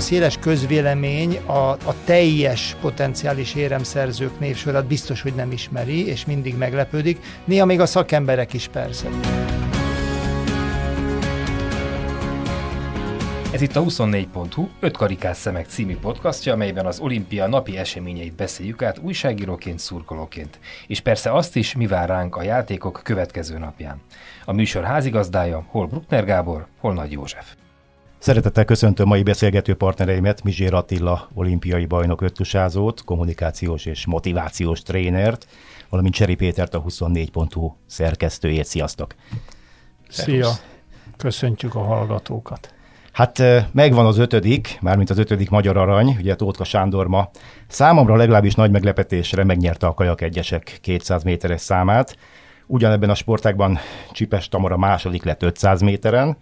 a széles közvélemény a, a teljes potenciális éremszerzők névsorát biztos, hogy nem ismeri, és mindig meglepődik. Néha még a szakemberek is persze. Ez itt a 24.hu 5 karikás szemek című podcastja, amelyben az olimpia napi eseményeit beszéljük át újságíróként, szurkolóként. És persze azt is, mi vár ránk a játékok következő napján. A műsor házigazdája hol Bruckner Gábor, hol Nagy József. Szeretettel köszöntöm mai beszélgető partnereimet, Mizsér Attila, olimpiai bajnok öttusázót, kommunikációs és motivációs trénert, valamint Cseri Pétert, a 24.hu szerkesztőjét. Sziasztok! Szia! Köszöntjük a hallgatókat! Hát megvan az ötödik, mármint az ötödik magyar arany, ugye Tótka Sándor ma számomra legalábbis nagy meglepetésre megnyerte a kajak egyesek 200 méteres számát. Ugyanebben a sportágban Csipes Tamara második lett 500 méteren,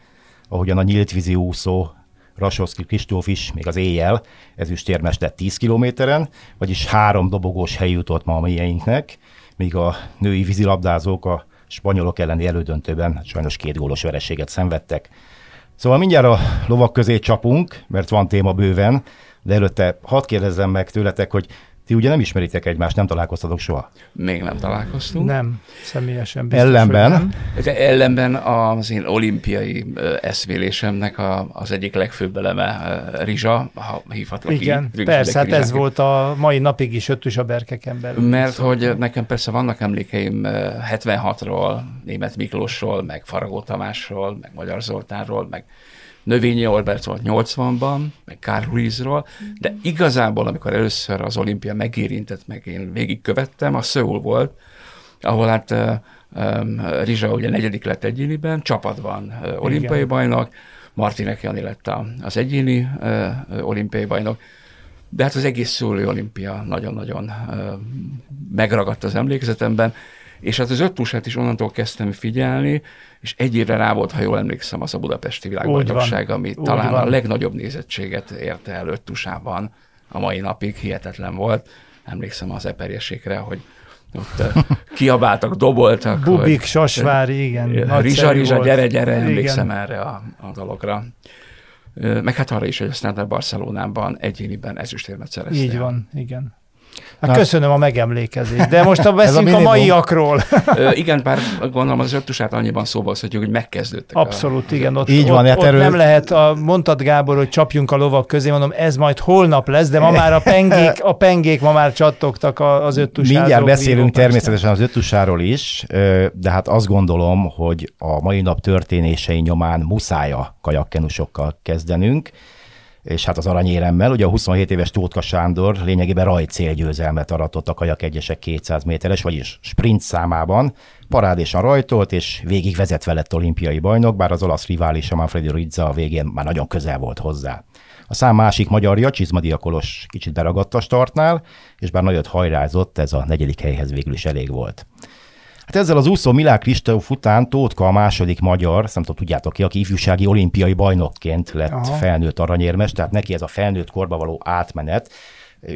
ahogyan a nyíltvízi úszó Rasoszki Kristóf is még az éjjel ezüstérmes lett 10 kilométeren, vagyis három dobogós hely jutott ma a mieinknek, míg a női vízilabdázók a spanyolok elleni elődöntőben sajnos két gólos vereséget szenvedtek. Szóval mindjárt a lovak közé csapunk, mert van téma bőven, de előtte hadd kérdezzem meg tőletek, hogy ti ugye nem ismeritek egymást, nem találkoztatok soha? Még nem találkoztunk. Nem, személyesen biztos, Ellenben? Nem. Ellenben az én olimpiai eszmélésemnek a, az egyik legfőbb eleme Rizsa, ha hívhatlak Igen, így, persze, hát ez volt a mai napig is ötös a berkeken belül. Mert szóval. hogy nekem persze vannak emlékeim 76-ról, Német Miklósról, meg Faragó Tamásról, meg Magyar Zoltánról, meg Növényi Albert volt 80-ban, meg Carl Ruizról, de igazából, amikor először az olimpia megérintett, meg én végigkövettem, a Szöul volt, ahol hát um, Rizsa ugye negyedik lett egyéniben, csapatban uh, olimpiai Igen. bajnok, Martinek Jani lett az egyéni uh, olimpiai bajnok, de hát az egész szólő olimpia nagyon-nagyon uh, megragadt az emlékezetemben, és hát az öt is onnantól kezdtem figyelni, és egy évre rá volt, ha jól emlékszem, az a budapesti világbajnokság, ami Úgy talán van. a legnagyobb nézettséget érte el öt tusában a mai napig, hihetetlen volt. Emlékszem az eperjesékre, hogy ott kiabáltak, doboltak. Bubik, hogy, Sasvári, igen. Rizsa, Rizsa, gyere, gyere, emlékszem igen. erre a, a dologra. Meg hát arra is, hogy aztán a Barcelonában egyéniben ezüstérmet szereztél. Így van, igen. Hát köszönöm a megemlékezést, de most a beszélünk a, a maiakról. Ö, igen, bár gondolom az öttusát annyiban szóba hozhatjuk, hogy megkezdődtek. Abszolút, a, igen. Ott, Így van, ott, ott nem lehet, a, mondtad Gábor, hogy csapjunk a lovak közé, mondom, ez majd holnap lesz, de ma már a pengék, a pengék ma már csattogtak az öttusáról. Mindjárt beszélünk természetesen az öttusáról is, de hát azt gondolom, hogy a mai nap történései nyomán muszáj a kajakkenusokkal kezdenünk és hát az aranyéremmel, ugye a 27 éves Tótka Sándor lényegében rajtcélgyőzelmet aratott a kajak egyesek 200 méteres, vagyis sprint számában, parádésan rajtolt, és végig vezetve lett olimpiai bajnok, bár az olasz rivális, a Manfredi Rizza a végén már nagyon közel volt hozzá. A szám másik magyarja, Csizmadia Kolos kicsit beragadt a startnál, és bár nagyot hajrázott, ez a negyedik helyhez végül is elég volt. Hát ezzel az úszó Milák Kristóf után Tótka a második magyar, nem tudom, tudjátok ki, aki ifjúsági olimpiai bajnokként lett Aha. felnőtt aranyérmes, tehát neki ez a felnőtt korba való átmenet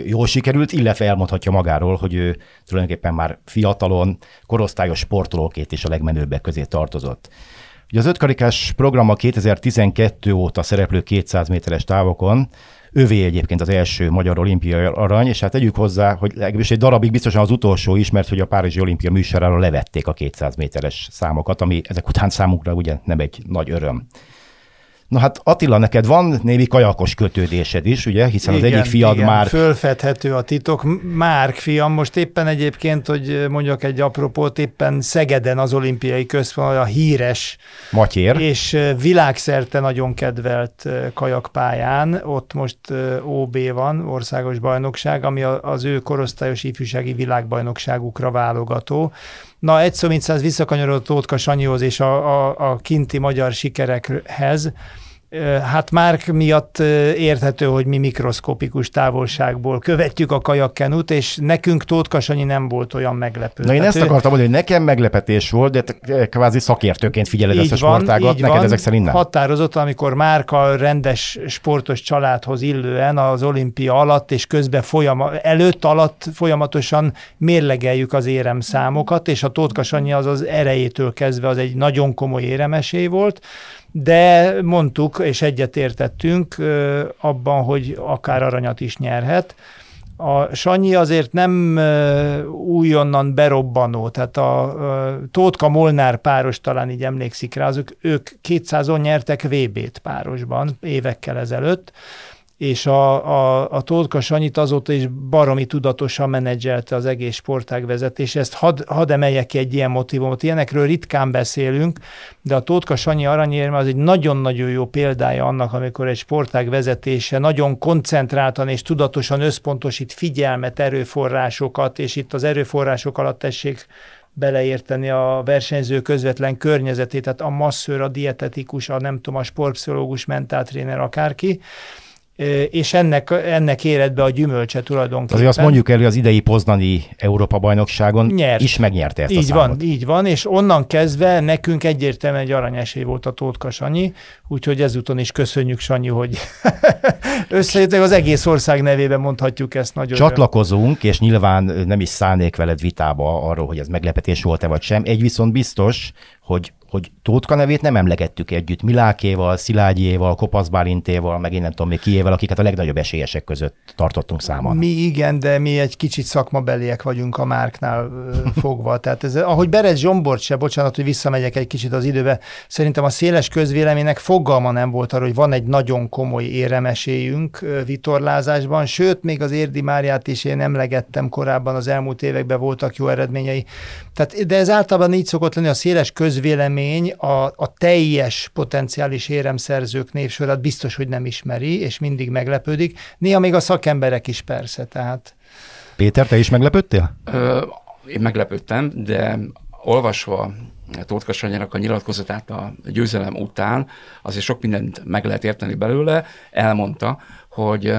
jól sikerült, illetve elmondhatja magáról, hogy ő tulajdonképpen már fiatalon, korosztályos sportolóként is a legmenőbbek közé tartozott. Ugye az ötkarikás program a 2012 óta szereplő 200 méteres távokon Ővé egyébként az első magyar olimpiai arany, és hát tegyük hozzá, hogy legalábbis egy darabig biztosan az utolsó is, mert hogy a Párizsi olimpia műsorára levették a 200 méteres számokat, ami ezek után számunkra ugye nem egy nagy öröm. Na hát Attila, neked van némi kajakos kötődésed is, ugye, hiszen igen, az egyik fiad igen, már... fölfedhető a titok. Márk fiam, most éppen egyébként, hogy mondjak egy apropót, éppen Szegeden az olimpiai központ, a híres Matyér. és világszerte nagyon kedvelt kajakpályán, ott most OB van, országos bajnokság, ami az ő korosztályos ifjúsági világbajnokságukra válogató. Na, egy szó mint száz visszakanyarodott Tótka Sanyihoz és a, a, a kinti magyar sikerekhez, Hát már miatt érthető, hogy mi mikroszkopikus távolságból követjük a kajakkenut, és nekünk Tóth Sanyi nem volt olyan meglepő. Na én ezt akartam mondani, hogy nekem meglepetés volt, de te kvázi szakértőként figyeled ezt a sportágat, neked van, ezek szerint nem. Határozott, amikor Márka rendes sportos családhoz illően az olimpia alatt és közben folyama, előtt alatt folyamatosan mérlegeljük az éremszámokat, és a Tóth Sanyi az az erejétől kezdve az egy nagyon komoly éremesé volt, de mondtuk és egyetértettünk abban, hogy akár aranyat is nyerhet. A Sanyi azért nem újonnan berobbanó, tehát a Tótka Molnár páros talán így emlékszik rá, azok ők 200-on nyertek VB-t párosban évekkel ezelőtt, és a, a, a Tótka Sanyit azóta is baromi tudatosan menedzselte az egész sportág vezetés. Ezt had, hadd emeljek ki egy ilyen motivumot. Ilyenekről ritkán beszélünk, de a Tótka Sanyi aranyérme az egy nagyon-nagyon jó példája annak, amikor egy sportág vezetése nagyon koncentráltan és tudatosan összpontosít figyelmet, erőforrásokat, és itt az erőforrások alatt tessék beleérteni a versenyző közvetlen környezetét, tehát a masszőr, a dietetikus, a nem tudom, a sportpszichológus, mentáltréner, akárki, és ennek, ennek éred be a gyümölcse tulajdonképpen. Azért azt mondjuk el, hogy az idei poznani Európa-bajnokságon Nyert. is megnyerte ezt így a van, számot. Így van, és onnan kezdve nekünk egyértelműen egy aranyesély volt a Tótka Sanyi, úgyhogy ezúton is köszönjük, Sanyi, hogy összejöttek az egész ország nevében mondhatjuk ezt nagyon. Csatlakozunk, és nyilván nem is szállnék veled vitába arról, hogy ez meglepetés volt-e vagy sem. Egy viszont biztos, hogy hogy Tótka nevét nem emlegettük együtt Milákéval, Szilágyéval, Kopasz Bálintéval, meg én nem tudom még kiével, akiket a legnagyobb esélyesek között tartottunk számon. Mi igen, de mi egy kicsit szakmabeliek vagyunk a Márknál fogva. Tehát ez, ahogy Berez Zsombort se, bocsánat, hogy visszamegyek egy kicsit az időbe, szerintem a széles közvéleménynek fogalma nem volt arra, hogy van egy nagyon komoly éremesélyünk vitorlázásban, sőt, még az Érdi Máriát is én emlegettem korábban, az elmúlt években voltak jó eredményei. Tehát, de ez általában így szokott lenni, a széles közvélemény vélemény a, a teljes potenciális éremszerzők névsorát biztos, hogy nem ismeri, és mindig meglepődik. Néha még a szakemberek is persze, tehát... Péter, te is meglepődtél? Ö, én meglepődtem, de olvasva Tóth Sanyának a nyilatkozatát a győzelem után, azért sok mindent meg lehet érteni belőle, elmondta, hogy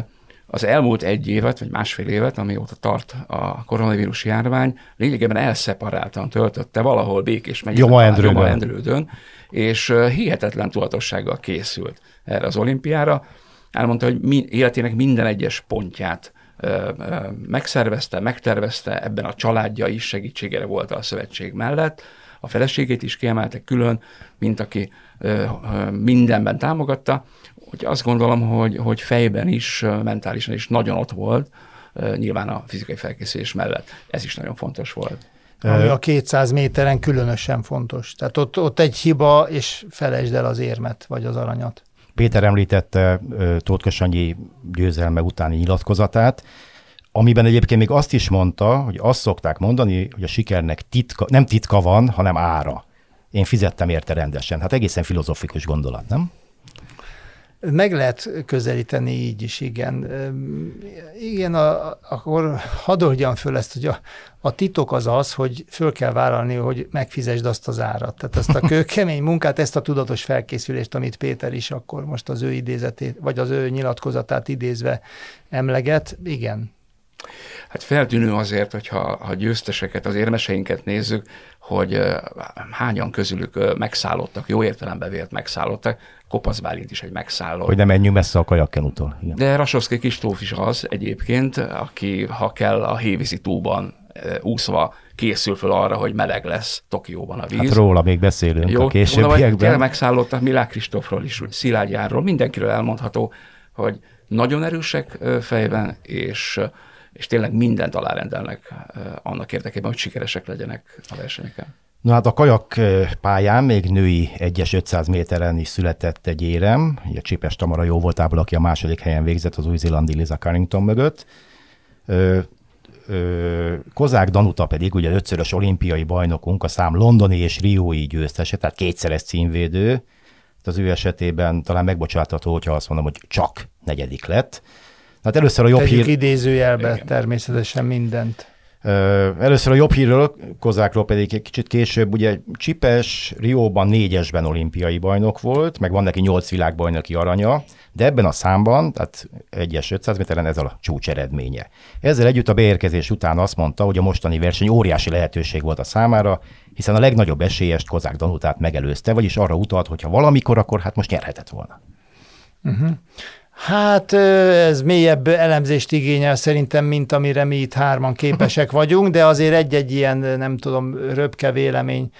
az elmúlt egy évet, vagy másfél évet, amióta tart a koronavírus járvány, lényegében elszeparáltan töltötte valahol Békés megyében, Joma Endrődön. Joma Endrődön, és hihetetlen tudatossággal készült erre az olimpiára. Elmondta, hogy mi, életének minden egyes pontját megszervezte, megtervezte, ebben a családja is segítségére volt a szövetség mellett, a feleségét is kiemelte külön, mint aki mindenben támogatta, hogy azt gondolom, hogy, hogy fejben is, mentálisan is nagyon ott volt, nyilván a fizikai felkészülés mellett. Ez is nagyon fontos volt. Ami a 200 méteren különösen fontos. Tehát ott, ott egy hiba, és felejtsd el az érmet, vagy az aranyat. Péter említette Tóth Sanyi győzelme utáni nyilatkozatát, amiben egyébként még azt is mondta, hogy azt szokták mondani, hogy a sikernek titka, nem titka van, hanem ára. Én fizettem érte rendesen. Hát egészen filozofikus gondolat, nem? Meg lehet közelíteni így is, igen. Igen, a, akkor hadd oldjam föl ezt, hogy a, a titok az az, hogy föl kell vállalni, hogy megfizesd azt az árat. Tehát ezt a kőkemény munkát, ezt a tudatos felkészülést, amit Péter is akkor most az ő idézetét, vagy az ő nyilatkozatát idézve emleget, igen, Hát feltűnő azért, hogyha ha győzteseket, az érmeseinket nézzük, hogy hányan közülük megszállottak, jó értelembe vélt megszállottak, Kopasz Bálint is egy megszálló. Hogy nem menjünk messze a kajakkenútól. De Rasovszki Kistóf is az egyébként, aki ha kell a hévízi túban úszva készül föl arra, hogy meleg lesz Tokióban a víz. Hát róla még beszélünk Jó, a későbbiekben. Megszállottak Milák Kristófról is, Szilágyáról, mindenkiről elmondható, hogy nagyon erősek fejben, és és tényleg mindent alárendelnek annak érdekében, hogy sikeresek legyenek a versenyeken. Na hát a kajak pályán még női 1-es 500 méteren is született egy érem, a Csipes Tamara jó voltából, aki a második helyen végzett az új-zélandi Liza Carrington mögött. Ö, ö, Kozák Danuta pedig, ugye ötszörös olimpiai bajnokunk, a szám londoni és riói győztese, tehát kétszeres címvédő. Az ő esetében talán megbocsátható, hogyha azt mondom, hogy csak negyedik lett. Hát először a jobb Tegyük hír... idézőjelbe Igen. természetesen mindent. Először a jobb hírről, Kozákról pedig egy kicsit később, ugye Csipes Rióban négyesben olimpiai bajnok volt, meg van neki nyolc világbajnoki aranya, de ebben a számban, tehát egyes 500 méteren ez a csúcs eredménye. Ezzel együtt a beérkezés után azt mondta, hogy a mostani verseny óriási lehetőség volt a számára, hiszen a legnagyobb esélyest Kozák Danutát megelőzte, vagyis arra utalt, hogy ha valamikor, akkor hát most nyerhetett volna. Uh-huh. Hát ez mélyebb elemzést igényel szerintem, mint amire mi itt hárman képesek vagyunk, de azért egy-egy ilyen, nem tudom, röpke vélemény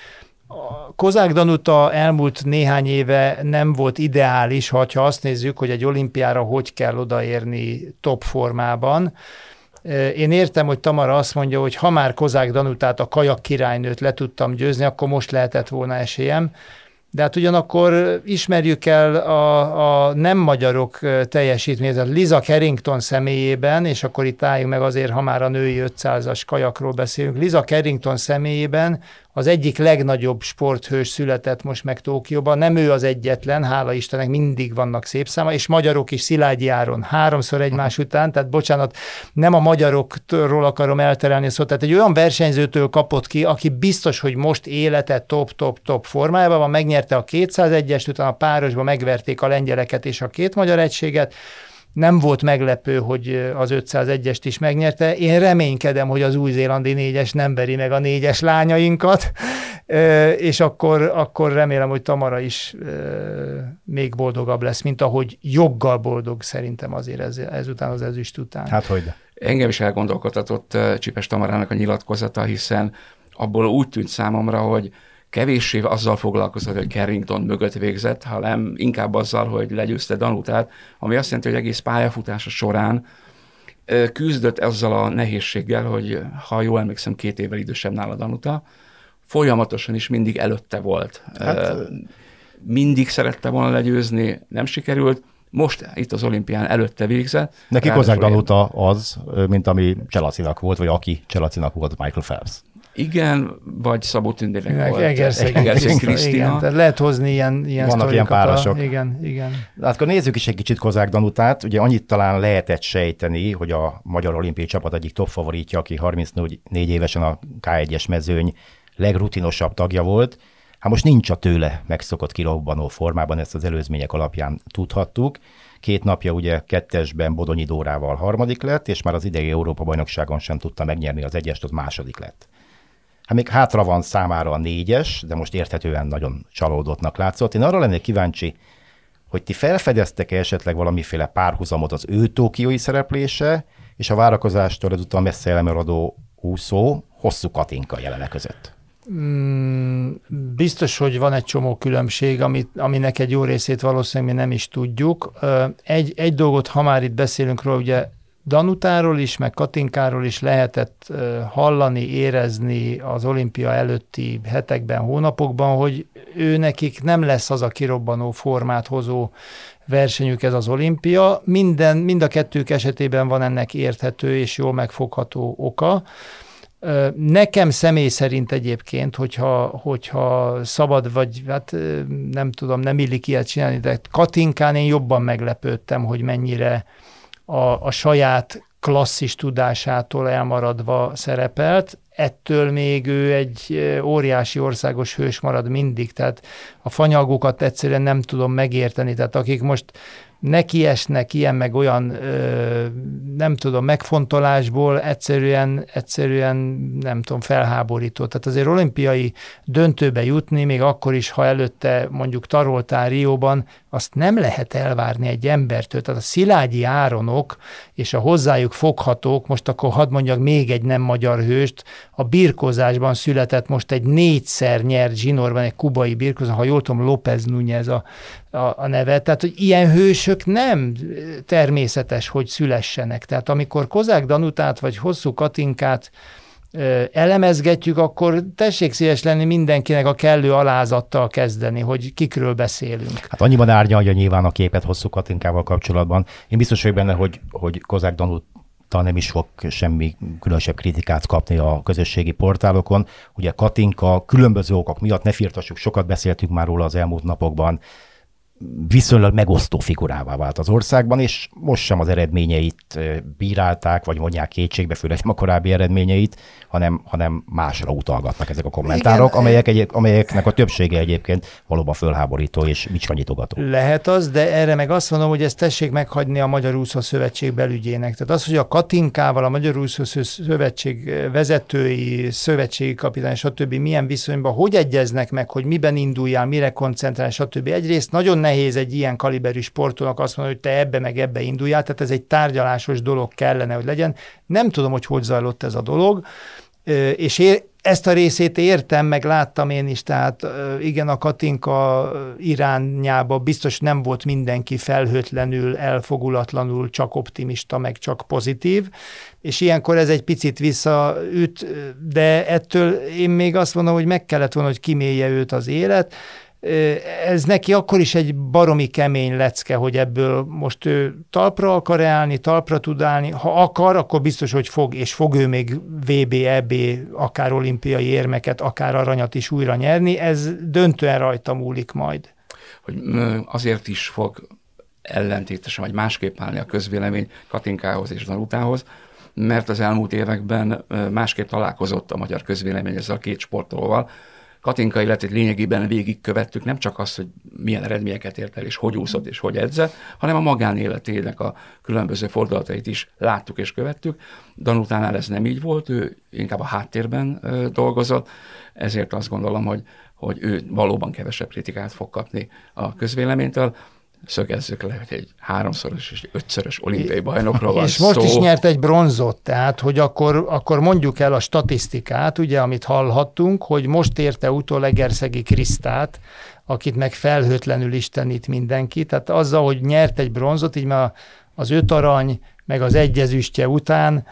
Kozák Danuta elmúlt néhány éve nem volt ideális, ha azt nézzük, hogy egy olimpiára hogy kell odaérni top formában. Én értem, hogy Tamara azt mondja, hogy ha már Kozák Danutát, a kajak királynőt le tudtam győzni, akkor most lehetett volna esélyem. De hát ugyanakkor ismerjük el a, a nem magyarok teljesítményét, a Liza Carrington személyében, és akkor itt álljunk meg azért, ha már a női 500-as kajakról beszélünk, Liza Carrington személyében az egyik legnagyobb sporthős született most meg Tókióban. Nem ő az egyetlen, hála Istennek mindig vannak szép száma, és magyarok is Szilágyi Áron háromszor egymás után, tehát bocsánat, nem a magyarokról akarom elterelni szót, tehát egy olyan versenyzőtől kapott ki, aki biztos, hogy most élete top-top-top formájában van, megnyerte a 201-est, utána a párosban megverték a lengyeleket és a két magyar egységet, nem volt meglepő, hogy az 501-est is megnyerte. Én reménykedem, hogy az új-zélandi négyes nem veri meg a négyes lányainkat, és akkor, akkor remélem, hogy Tamara is még boldogabb lesz, mint ahogy joggal boldog szerintem azért ez, ezután az ezüst után. Hát hogy? Engem is elgondolkodhatott Csipes Tamarának a nyilatkozata, hiszen abból úgy tűnt számomra, hogy kevéssé azzal foglalkozott, hogy Carrington mögött végzett, hanem inkább azzal, hogy legyőzte Danutát, ami azt jelenti, hogy egész pályafutása során küzdött ezzel a nehézséggel, hogy ha jól emlékszem, két évvel idősebb nála Danuta, folyamatosan is mindig előtte volt. Hát, mindig szerette volna legyőzni, nem sikerült, most itt az olimpián előtte végzett. Neki Kozák Danuta az, mint ami Cselacinak volt, vagy aki Cselacinak volt Michael Phelps. Igen, vagy Szabó Tündérnek volt. Egerszeg Krisztina. Tehát lehet hozni ilyen, ilyen Vannak ilyen párosok. A, igen, igen. De hát akkor nézzük is egy kicsit Kozák Danutát. Ugye annyit talán lehetett sejteni, hogy a Magyar Olimpiai Csapat egyik top favoritja, aki 34 évesen a K1-es mezőny legrutinosabb tagja volt. Hát most nincs a tőle megszokott kirobbanó formában, ezt az előzmények alapján tudhattuk. Két napja ugye kettesben Bodonyi Dórával harmadik lett, és már az idei Európa-bajnokságon sem tudta megnyerni az egyest, ott második lett. Hát még hátra van számára a négyes, de most érthetően nagyon csalódottnak látszott. Én arra lennék kíváncsi, hogy ti felfedeztek -e esetleg valamiféle párhuzamot az ő tókiói szereplése, és a várakozástól ezúttal messze elmaradó úszó hosszú Katinka jelene között. Mm, biztos, hogy van egy csomó különbség, amit, aminek egy jó részét valószínűleg mi nem is tudjuk. Egy, egy dolgot, ha már itt beszélünk róla, ugye Danutáról is, meg Katinkáról is lehetett hallani, érezni az olimpia előtti hetekben, hónapokban, hogy ő nekik nem lesz az a kirobbanó formát hozó versenyük ez az olimpia. Minden, mind a kettők esetében van ennek érthető és jól megfogható oka. Nekem személy szerint egyébként, hogyha, hogyha szabad, vagy hát nem tudom, nem illik ilyet csinálni, de Katinkán én jobban meglepődtem, hogy mennyire a, a saját klasszis tudásától elmaradva szerepelt, ettől még ő egy óriási országos hős marad mindig, tehát a fanyagokat egyszerűen nem tudom megérteni, tehát akik most nekiesnek ilyen meg olyan, ö, nem tudom, megfontolásból egyszerűen, egyszerűen nem tudom, felháborító. Tehát azért olimpiai döntőbe jutni, még akkor is, ha előtte mondjuk taroltál Rióban, azt nem lehet elvárni egy embertől. Tehát a Szilágyi Áronok és a hozzájuk foghatók, most akkor hadd mondjak még egy nem magyar hőst, a birkozásban született most egy négyszer nyert zsinórban, egy kubai birkozás, ha jól tudom, López Núñez a, a, a neve. Tehát, hogy ilyen hősök nem természetes, hogy szülessenek. Tehát amikor Kozák Danutát vagy Hosszú Katinkát elemezgetjük, akkor tessék szíves lenni mindenkinek a kellő alázattal kezdeni, hogy kikről beszélünk. Hát annyiban árnyalja nyilván a képet hosszú Katinkával kapcsolatban. Én biztos vagyok benne, hogy, hogy Kozák Danut nem is fog semmi különösebb kritikát kapni a közösségi portálokon. Ugye Katinka különböző okok miatt, ne firtassuk, sokat beszéltünk már róla az elmúlt napokban, viszonylag megosztó figurává vált az országban, és most sem az eredményeit bírálták, vagy mondják kétségbe, főleg a korábbi eredményeit, hanem, hanem másra utalgatnak ezek a kommentárok, Igen, amelyek egyéb, amelyeknek a többsége egyébként valóban fölháborító és bicskanyitogató. Lehet az, de erre meg azt mondom, hogy ezt tessék meghagyni a Magyar Úszó Szövetség belügyének. Tehát az, hogy a Katinkával, a Magyar Úszó Szövetség vezetői, szövetségi kapitány, stb. milyen viszonyban, hogy egyeznek meg, hogy miben induljál, mire koncentrál, stb. Egyrészt nagyon nehéz egy ilyen kaliberű sportolnak azt mondani, hogy te ebbe meg ebbe induljál, tehát ez egy tárgyalásos dolog kellene, hogy legyen. Nem tudom, hogy hogy zajlott ez a dolog. És ezt a részét értem, meg láttam én is, tehát igen, a Katinka irányába biztos nem volt mindenki felhőtlenül, elfogulatlanul, csak optimista, meg csak pozitív, és ilyenkor ez egy picit visszaüt, de ettől én még azt mondom, hogy meg kellett volna, hogy kimélje őt az élet, ez neki akkor is egy baromi kemény lecke, hogy ebből most ő talpra akar állni, talpra tud állni. Ha akar, akkor biztos, hogy fog, és fog ő még VB, EB, akár olimpiai érmeket, akár aranyat is újra nyerni. Ez döntően rajta múlik majd. Hogy azért is fog ellentétesen, vagy másképp állni a közvélemény Katinkához és Danutához, mert az elmúlt években másképp találkozott a magyar közvélemény ezzel a két sportolóval, Katinka életét lényegében végigkövettük, nem csak azt, hogy milyen eredményeket ért el, és hogy úszott, és hogy edzett, hanem a magánéletének a különböző fordulatait is láttuk és követtük. Danutánál ez nem így volt, ő inkább a háttérben dolgozott, ezért azt gondolom, hogy, hogy ő valóban kevesebb kritikát fog kapni a közvéleménytől szögezzük le, hogy egy háromszoros és ötszörös olimpiai bajnokról van És most szó. is nyert egy bronzot, tehát hogy akkor, akkor mondjuk el a statisztikát, ugye, amit hallhattunk, hogy most érte utol Egerszegi Krisztát, akit meg felhőtlenül istenít mindenki, tehát azzal, hogy nyert egy bronzot, így már az öt arany, meg az egyezüstje után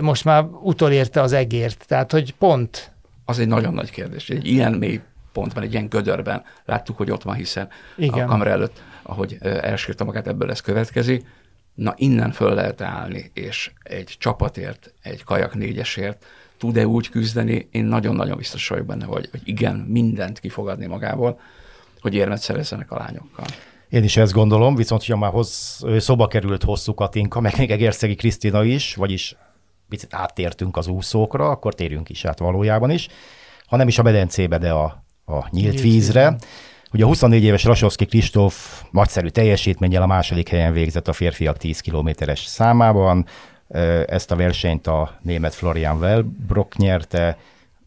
most már utolérte az egért, tehát hogy pont. Az egy nagyon nagy kérdés. Egy ilyen mély pontban, egy ilyen gödörben láttuk, hogy ott van, hiszen Igen. a kamera előtt ahogy elsírta magát, ebből ez következik. Na innen föl lehet állni, és egy csapatért, egy kajak négyesért tud-e úgy küzdeni, én nagyon-nagyon biztos vagyok benne, hogy, hogy igen, mindent kifogadni magából, hogy érmet szerezzenek a lányokkal. Én is ezt gondolom, viszont ha már hoz, szoba került hosszú Katinka, meg még Egerszegi Krisztina is, vagyis picit áttértünk az úszókra, akkor térjünk is át valójában is, ha nem is a medencébe, de a, a nyílt, nyílt vízre. vízre. Ugye a 24 éves Rasowski Kristóf nagyszerű teljesítménnyel a második helyen végzett a férfiak 10 kilométeres számában. Ezt a versenyt a német Florian Wellbrock nyerte,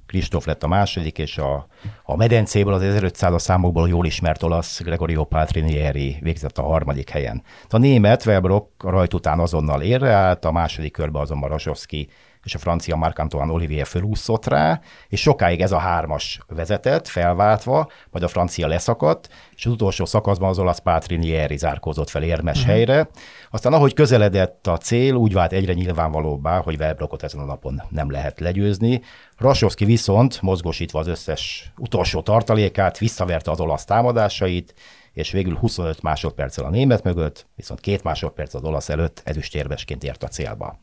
Kristóf lett a második, és a, a medencéből az 1500 számokból jól ismert olasz Gregorio Paltrinieri végzett a harmadik helyen. A német Wellbrock rajt után azonnal érre állt, a második körbe azonban Rasowski és a francia Marc-Antoine Olivier fölúszott rá, és sokáig ez a hármas vezetett, felváltva, majd a francia leszakadt, és az utolsó szakaszban az olasz Patrinieri zárkózott fel érmes uh-huh. helyre. Aztán ahogy közeledett a cél, úgy vált egyre nyilvánvalóbbá, hogy Velbrokot ezen a napon nem lehet legyőzni. Rasowski viszont, mozgósítva az összes utolsó tartalékát, visszaverte az olasz támadásait, és végül 25 másodperccel a német mögött, viszont két másodperc az olasz előtt ezüstérvesként ért a célba.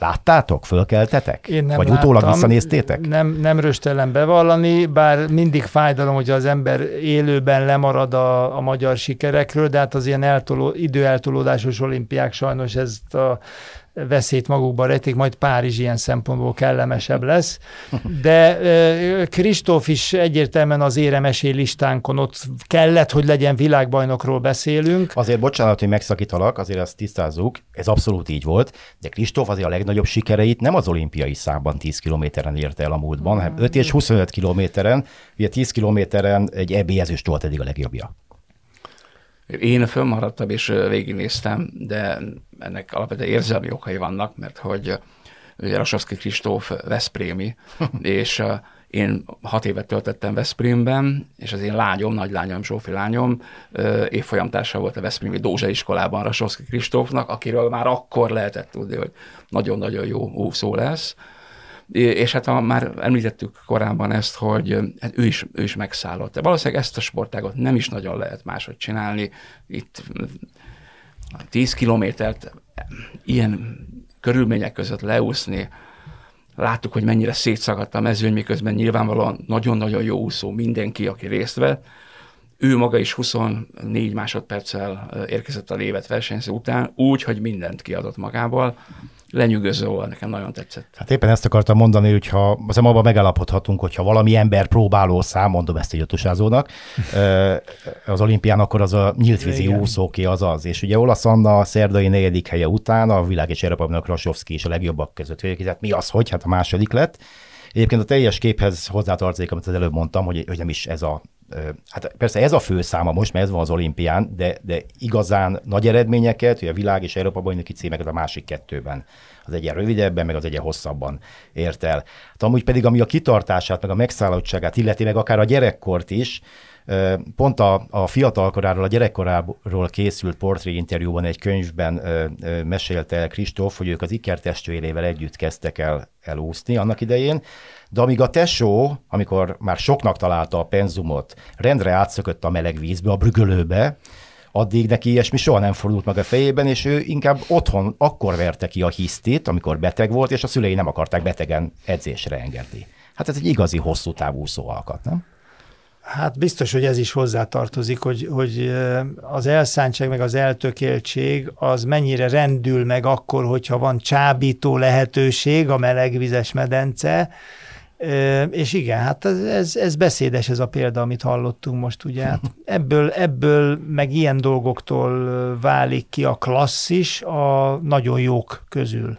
Láttátok? Fölkeltetek? Én nem Vagy láttam. utólag visszanéztétek? Nem, nem röstellem bevallani, bár mindig fájdalom, hogy az ember élőben lemarad a, a magyar sikerekről, de hát az ilyen eltoló, időeltolódásos olimpiák sajnos ezt a veszélyt magukban rejtik, majd Párizs ilyen szempontból kellemesebb lesz. De Kristóf is egyértelműen az éremesé listánkon ott kellett, hogy legyen világbajnokról beszélünk. Azért bocsánat, hogy megszakítalak, azért azt tisztázzuk, ez abszolút így volt, de Kristóf azért a legnagyobb sikereit nem az olimpiai számban 10 kilométeren érte el a múltban, hanem 5 és 25 kilométeren, ugye 10 kilométeren egy EB ezüst volt eddig a legjobbja. Én fönnmaradtam és végignéztem, de ennek alapvetően érzelmi okai vannak, mert hogy ugye Rasovszki Kristóf Veszprémi, és én hat évet töltöttem Veszprémben, és az én lányom, nagy lányom, Zsófi lányom, évfolyamtársa volt a Veszprémi Dózsa iskolában Rasovszki Kristófnak, akiről már akkor lehetett tudni, hogy nagyon-nagyon jó úszó lesz. És hát a, már említettük korábban ezt, hogy hát ő, is, ő is megszállott. De valószínűleg ezt a sportágot nem is nagyon lehet máshogy csinálni. Itt 10 kilométert ilyen körülmények között leúszni, láttuk, hogy mennyire szétszagadt a mezőny, miközben nyilvánvalóan nagyon-nagyon jó úszó mindenki, aki részt vett. Ő maga is 24 másodperccel érkezett a névet versenyző után, úgy, hogy mindent kiadott magából lenyűgöző volt, nekem nagyon tetszett. Hát éppen ezt akartam mondani, hogy ha azért abban megállapodhatunk, hogyha valami ember próbáló szám, mondom ezt egy ötusázónak, az olimpián, akkor az a nyílt vízi úszóké az az. És ugye Olasz Anna a szerdai negyedik helye után a világ és Európa Krasovszki és a legjobbak között végigizett. Mi az, hogy? Hát a második lett. Egyébként a teljes képhez hozzátartozik, amit az előbb mondtam, hogy, hogy nem is ez a hát persze ez a fő száma most, mert ez van az olimpián, de, de igazán nagy eredményeket, hogy a világ és Európa bajnoki címeket a másik kettőben. Az egyen rövidebben, meg az egyen hosszabban ért el. Hát amúgy pedig, ami a kitartását, meg a megszállottságát illeti, meg akár a gyerekkort is, Pont a, a fiatalkoráról, a gyerekkoráról készült portréinterjúban egy könyvben mesélte el Kristóf, hogy ők az Iker testvérével együtt kezdtek el elúszni annak idején, de amíg a tesó, amikor már soknak találta a penzumot, rendre átszökött a meleg vízbe, a brügölőbe, addig neki ilyesmi soha nem fordult meg a fejében, és ő inkább otthon akkor verte ki a hisztit, amikor beteg volt, és a szülei nem akarták betegen edzésre engedni. Hát ez egy igazi hosszú távú alkat, nem? Hát biztos, hogy ez is hozzátartozik, hogy, hogy az elszántság meg az eltökéltség az mennyire rendül meg akkor, hogyha van csábító lehetőség, a melegvizes medence, és igen, hát ez, ez beszédes ez a példa, amit hallottunk most, ugye. Hát ebből, ebből meg ilyen dolgoktól válik ki a klasszis a nagyon jók közül.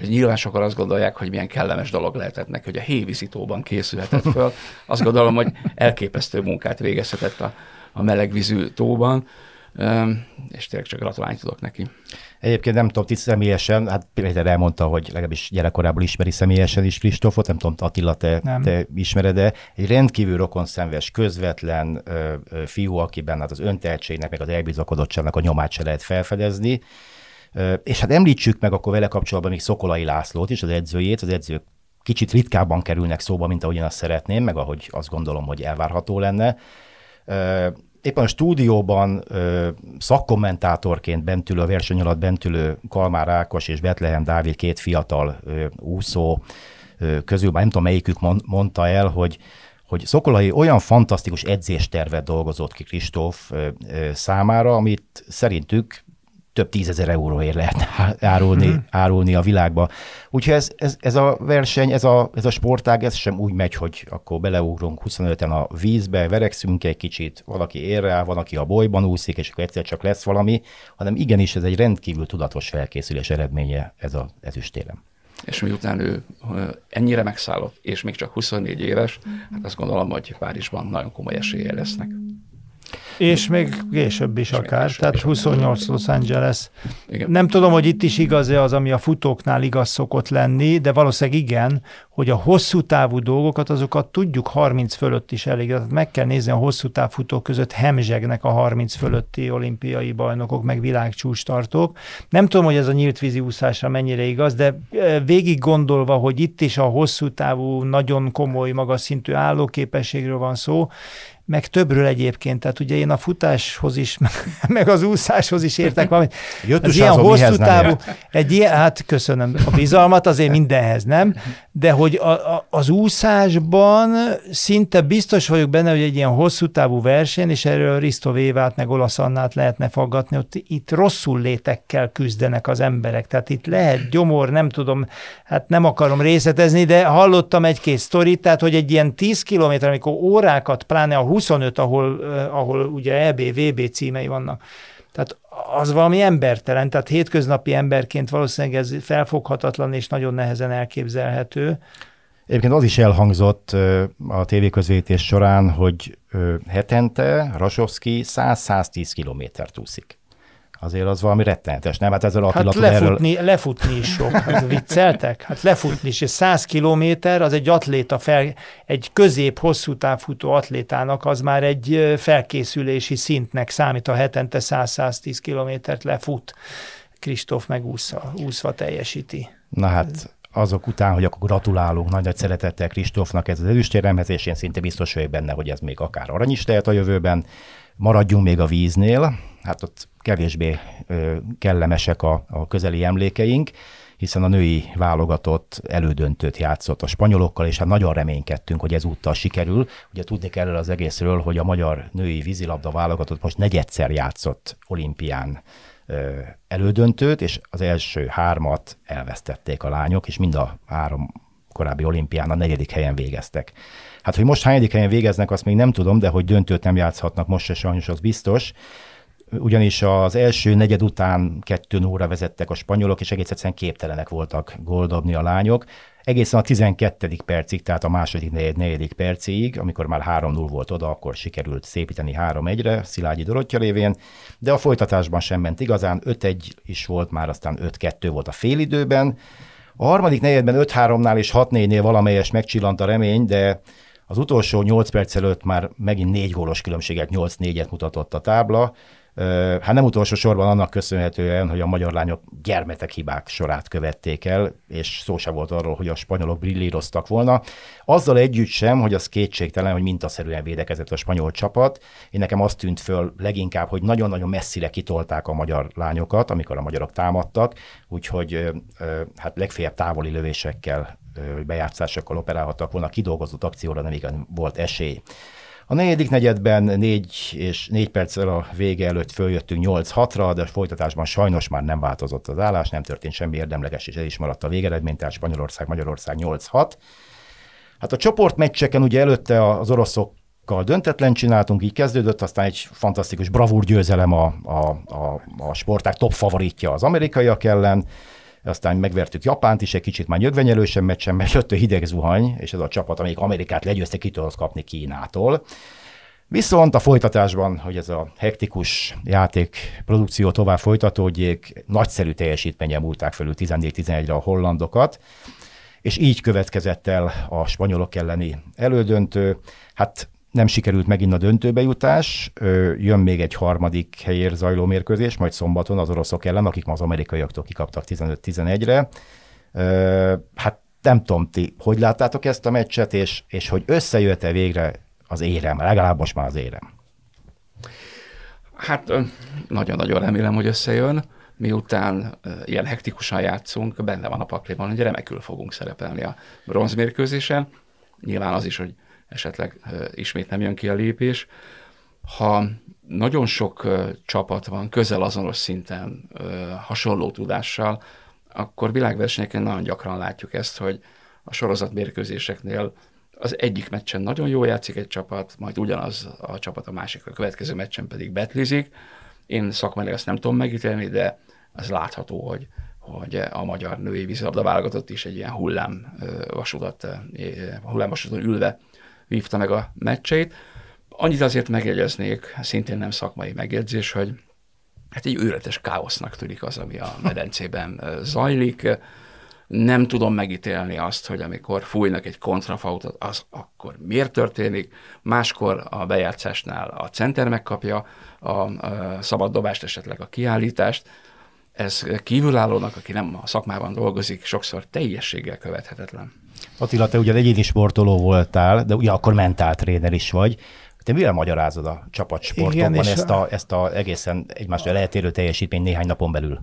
Nyilván sokan azt gondolják, hogy milyen kellemes dolog lehetett neki, hogy a hévízítóban készülhetett föl. Azt gondolom, hogy elképesztő munkát végezhetett a, a melegvízű tóban, és tényleg csak gratulálni tudok neki. Egyébként nem tudom, ti személyesen, hát Péter elmondta, hogy legalábbis gyerekkorából ismeri személyesen is Kristófot, nem tudom, Attila, te, nem. te ismered-e. Egy rendkívül rokon szemves, közvetlen ö, ö, fiú, akiben hát az öntehetségnek, meg az elbizakodottságnak a nyomát se lehet felfedezni. Ö, és hát említsük meg akkor vele kapcsolatban még Szokolai Lászlót is, az edzőjét, az edzők kicsit ritkábban kerülnek szóba, mint ahogy én azt szeretném, meg ahogy azt gondolom, hogy elvárható lenne. Éppen a stúdióban ö, szakkommentátorként bentülő, a verseny alatt bentülő Kalmár Ákos és Betlehem Dávid két fiatal ö, úszó ö, közül, már nem tudom melyikük mond, mondta el, hogy hogy Szokolai olyan fantasztikus edzéstervet dolgozott ki Kristóf számára, amit szerintük több tízezer euróért lehet árulni, hmm. árulni a világba. Úgyhogy ez, ez, ez a verseny, ez a, ez a sportág, ez sem úgy megy, hogy akkor beleugrunk 25-en a vízbe, verekszünk egy kicsit, valaki ér rá, van, aki a bolyban úszik, és akkor egyszer csak lesz valami, hanem igenis ez egy rendkívül tudatos felkészülés eredménye ez az ezüstérem. És miután ő ennyire megszállott, és még csak 24 éves, hát azt gondolom, hogy Párizsban nagyon komoly esélye lesznek. És még később is akár, tehát is 28 Los Angeles. Igen. Nem tudom, hogy itt is igaz-e az, ami a futóknál igaz szokott lenni, de valószínűleg igen, hogy a hosszú távú dolgokat, azokat tudjuk 30 fölött is elég. Tehát meg kell nézni a hosszú távfutók között hemzsegnek a 30 fölötti olimpiai bajnokok, meg világcsústartók. Nem tudom, hogy ez a nyílt vízi úszásra mennyire igaz, de e, végig gondolva, hogy itt is a hosszú távú, nagyon komoly, magas szintű állóképességről van szó, meg többről egyébként, tehát ugye én a futáshoz is, meg az úszáshoz is értek valamit. Jött az ilyen hosszú távú, egy ilyen, hát köszönöm. A bizalmat, azért mindenhez nem, de hogy a, a, az úszásban szinte biztos vagyok benne, hogy egy ilyen hosszú távú verseny, és erről Risto Vévát meg Olasz Annát lehetne faggatni, hogy itt rosszul létekkel küzdenek az emberek, tehát itt lehet gyomor, nem tudom, hát nem akarom részletezni, de hallottam egy-két sztorit, tehát hogy egy ilyen 10 kilométer, amikor órákat, pláne a 25, ahol, ahol ugye EB, VB címei vannak. Tehát az valami embertelen, tehát hétköznapi emberként valószínűleg ez felfoghatatlan és nagyon nehezen elképzelhető. Egyébként az is elhangzott a tévéközvetítés során, hogy hetente Rasovski 100-110 kilométert úszik azért az valami rettenetes, nem? Hát ezzel a hát lefutni, erről... lefutni is sok, hát vicceltek? Hát lefutni is, és 100 kilométer az egy atléta, fel, egy közép-hosszú távfutó atlétának az már egy felkészülési szintnek számít, a hetente 100-110 kilométert lefut. Kristóf meg úszva, úszva teljesíti. Na hát azok után, hogy akkor gratulálunk nagy, nagy szeretettel Kristófnak ez az ezüstéremhez, és én szinte biztos vagyok benne, hogy ez még akár arany is lehet a jövőben. Maradjunk még a víznél, hát ott kevésbé kellemesek a, a közeli emlékeink, hiszen a női válogatott elődöntőt játszott a spanyolokkal, és hát nagyon reménykedtünk, hogy ezúttal sikerül. Ugye tudni kell az egészről, hogy a magyar női vízilabda válogatott most negyedszer játszott olimpián elődöntőt, és az első hármat elvesztették a lányok, és mind a három korábbi olimpián a negyedik helyen végeztek. Hát, hogy most hányadik helyen végeznek, azt még nem tudom, de hogy döntőt nem játszhatnak most se sajnos, az biztos. ugyanis az első negyed után kettő óra vezettek a spanyolok, és egész egyszerűen képtelenek voltak goldobni a lányok. Egészen a 12. percig, tehát a második, negyed, negyedik percig, amikor már 3-0 volt oda, akkor sikerült szépíteni 3-1-re Szilágyi Dorottya révén, de a folytatásban sem ment igazán, 5-1 is volt már, aztán 5-2 volt a félidőben. A harmadik negyedben 5-3-nál és 6-4-nél valamelyes megcsillant a remény, de az utolsó 8 perc előtt már megint négy gólos különbséget, 8-4-et mutatott a tábla, Hát nem utolsó sorban annak köszönhetően, hogy a magyar lányok gyermetek hibák sorát követték el, és szó sem volt arról, hogy a spanyolok brillíroztak volna. Azzal együtt sem, hogy az kétségtelen, hogy mintaszerűen védekezett a spanyol csapat. Én nekem azt tűnt föl leginkább, hogy nagyon-nagyon messzire kitolták a magyar lányokat, amikor a magyarok támadtak, úgyhogy hát legfeljebb távoli lövésekkel bejátszásokkal operálhattak volna, kidolgozott akcióra nem igen volt esély. A negyedik negyedben négy és négy perccel a vége előtt följöttünk 8-6-ra, de a folytatásban sajnos már nem változott az állás, nem történt semmi érdemleges, és ez is maradt a végeredmény, tehát Spanyolország, Magyarország 8-6. Hát a csoportmeccseken ugye előtte az oroszok döntetlen csináltunk, így kezdődött, aztán egy fantasztikus bravúr győzelem a, a, a, a sporták top favoritja az amerikaiak ellen, aztán megvertük Japánt is egy kicsit már nyögvenyelősen meccsen, mert jött a hideg zuhany, és ez a csapat, amelyik Amerikát legyőzte, ki tudott kapni Kínától. Viszont a folytatásban, hogy ez a hektikus játék produkció tovább folytatódjék, nagyszerű teljesítményen múlták felül 14-11-re a hollandokat, és így következett el a spanyolok elleni elődöntő. Hát nem sikerült megint a döntőbe jutás, jön még egy harmadik helyér zajló mérkőzés, majd szombaton az oroszok ellen, akik ma az amerikaiaktól kikaptak 15-11-re. Hát nem tudom, ti hogy láttátok ezt a meccset, és, és hogy összejött-e végre az érem, legalább most már az érem? Hát nagyon-nagyon remélem, hogy összejön. Miután ilyen hektikusan játszunk, benne van a pakliban, hogy remekül fogunk szerepelni a bronzmérkőzésen. Nyilván az is, hogy esetleg ismét nem jön ki a lépés. Ha nagyon sok csapat van közel azonos szinten, hasonló tudással, akkor világversenyeken nagyon gyakran látjuk ezt, hogy a sorozatmérkőzéseknél az egyik meccsen nagyon jól játszik egy csapat, majd ugyanaz a csapat a másik, a következő meccsen pedig betlizik. Én szakmai ezt nem tudom megítélni, de az látható, hogy, hogy a magyar női vízilabda válogatott is egy ilyen hullám vasutat, hullámvasuton ülve vívta meg a meccseit. Annyit azért megjegyeznék, szintén nem szakmai megjegyzés, hogy hát egy őrületes káosznak tűnik az, ami a medencében zajlik. Nem tudom megítélni azt, hogy amikor fújnak egy kontrafautot, az akkor miért történik. Máskor a bejátszásnál a center megkapja a szabad dobást, esetleg a kiállítást. Ez kívülállónak, aki nem a szakmában dolgozik, sokszor teljességgel követhetetlen. Attila, te ugye egyéni sportoló voltál, de ugye akkor mentáltréner is vagy. Te mivel magyarázod a csapatsportokban Igen, ezt, a, ezt a egészen egymásra eltérő teljesítmény néhány napon belül?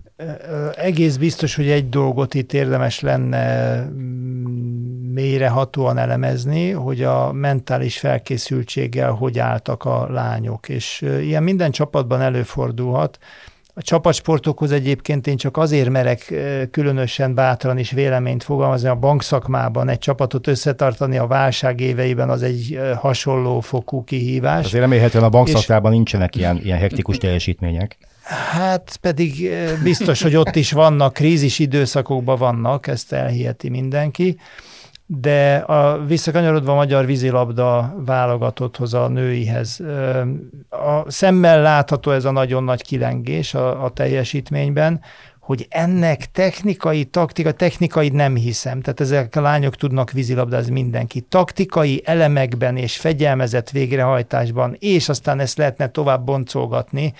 Egész biztos, hogy egy dolgot itt érdemes lenne mm, mélyrehatóan elemezni, hogy a mentális felkészültséggel hogy álltak a lányok. És ilyen minden csapatban előfordulhat, a csapatsportokhoz egyébként én csak azért merek különösen bátran is véleményt fogalmazni a bankszakmában, egy csapatot összetartani a válság éveiben az egy hasonló fokú kihívás. Azért remélhetően a bankszakmában és... nincsenek ilyen, ilyen hektikus teljesítmények. Hát pedig biztos, hogy ott is vannak, krízis időszakokban vannak, ezt elhiheti mindenki de a, visszakanyarodva a magyar vízilabda válogatotthoz, a nőihez, a szemmel látható ez a nagyon nagy kilengés a, a teljesítményben, hogy ennek technikai, taktika, technikai nem hiszem, tehát ezek a lányok tudnak vízilabdázni mindenki. Taktikai elemekben és fegyelmezett végrehajtásban, és aztán ezt lehetne tovább boncolgatni,